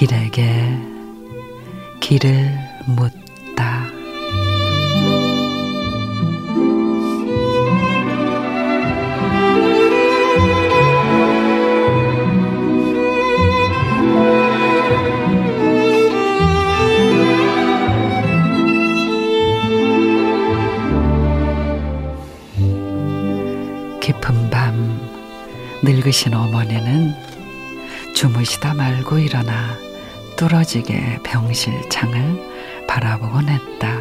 길에게 길을 묻 늙으신 어머니는 주무시다 말고 일어나 뚫어지게 병실 창을 바라보곤 했다.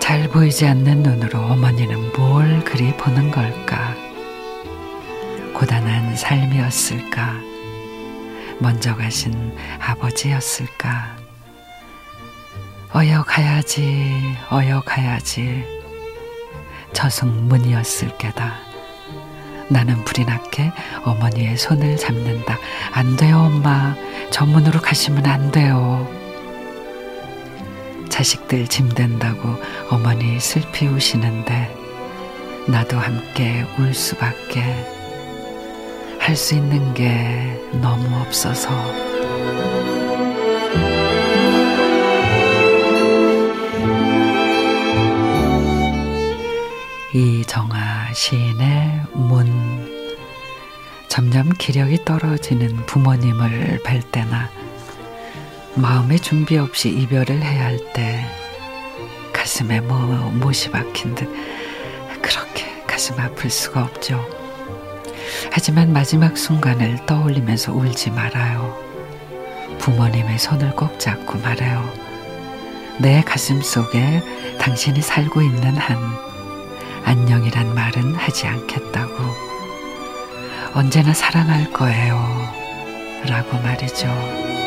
잘 보이지 않는 눈으로 어머니는 뭘 그리 보는 걸까? 고단한 삶이었을까? 먼저 가신 아버지였을까? 어여 가야지, 어여 가야지. 저승문이었을 게다. 나는 불이 나게 어머니의 손을 잡는다. 안 돼요, 엄마. 전문으로 가시면 안 돼요. 자식들 짐 된다고 어머니 슬피 우시는데 나도 함께 울 수밖에 할 수 있는 게 너무 없어서. 이정아 시인의 문 점점 기력이 떨어지는 부모님을 뵐 때나 마음의 준비 없이 이별을 해야 할 때 가슴에 뭐 못이 박힌 듯 그렇게 가슴 아플 수가 없죠. 하지만 마지막 순간을 떠올리면서 울지 말아요. 부모님의 손을 꼭 잡고 말아요. 내 가슴 속에 당신이 살고 있는 한 안녕이란 말은 하지 않겠다고. 언제나 사랑할 거예요. 라고 말이죠.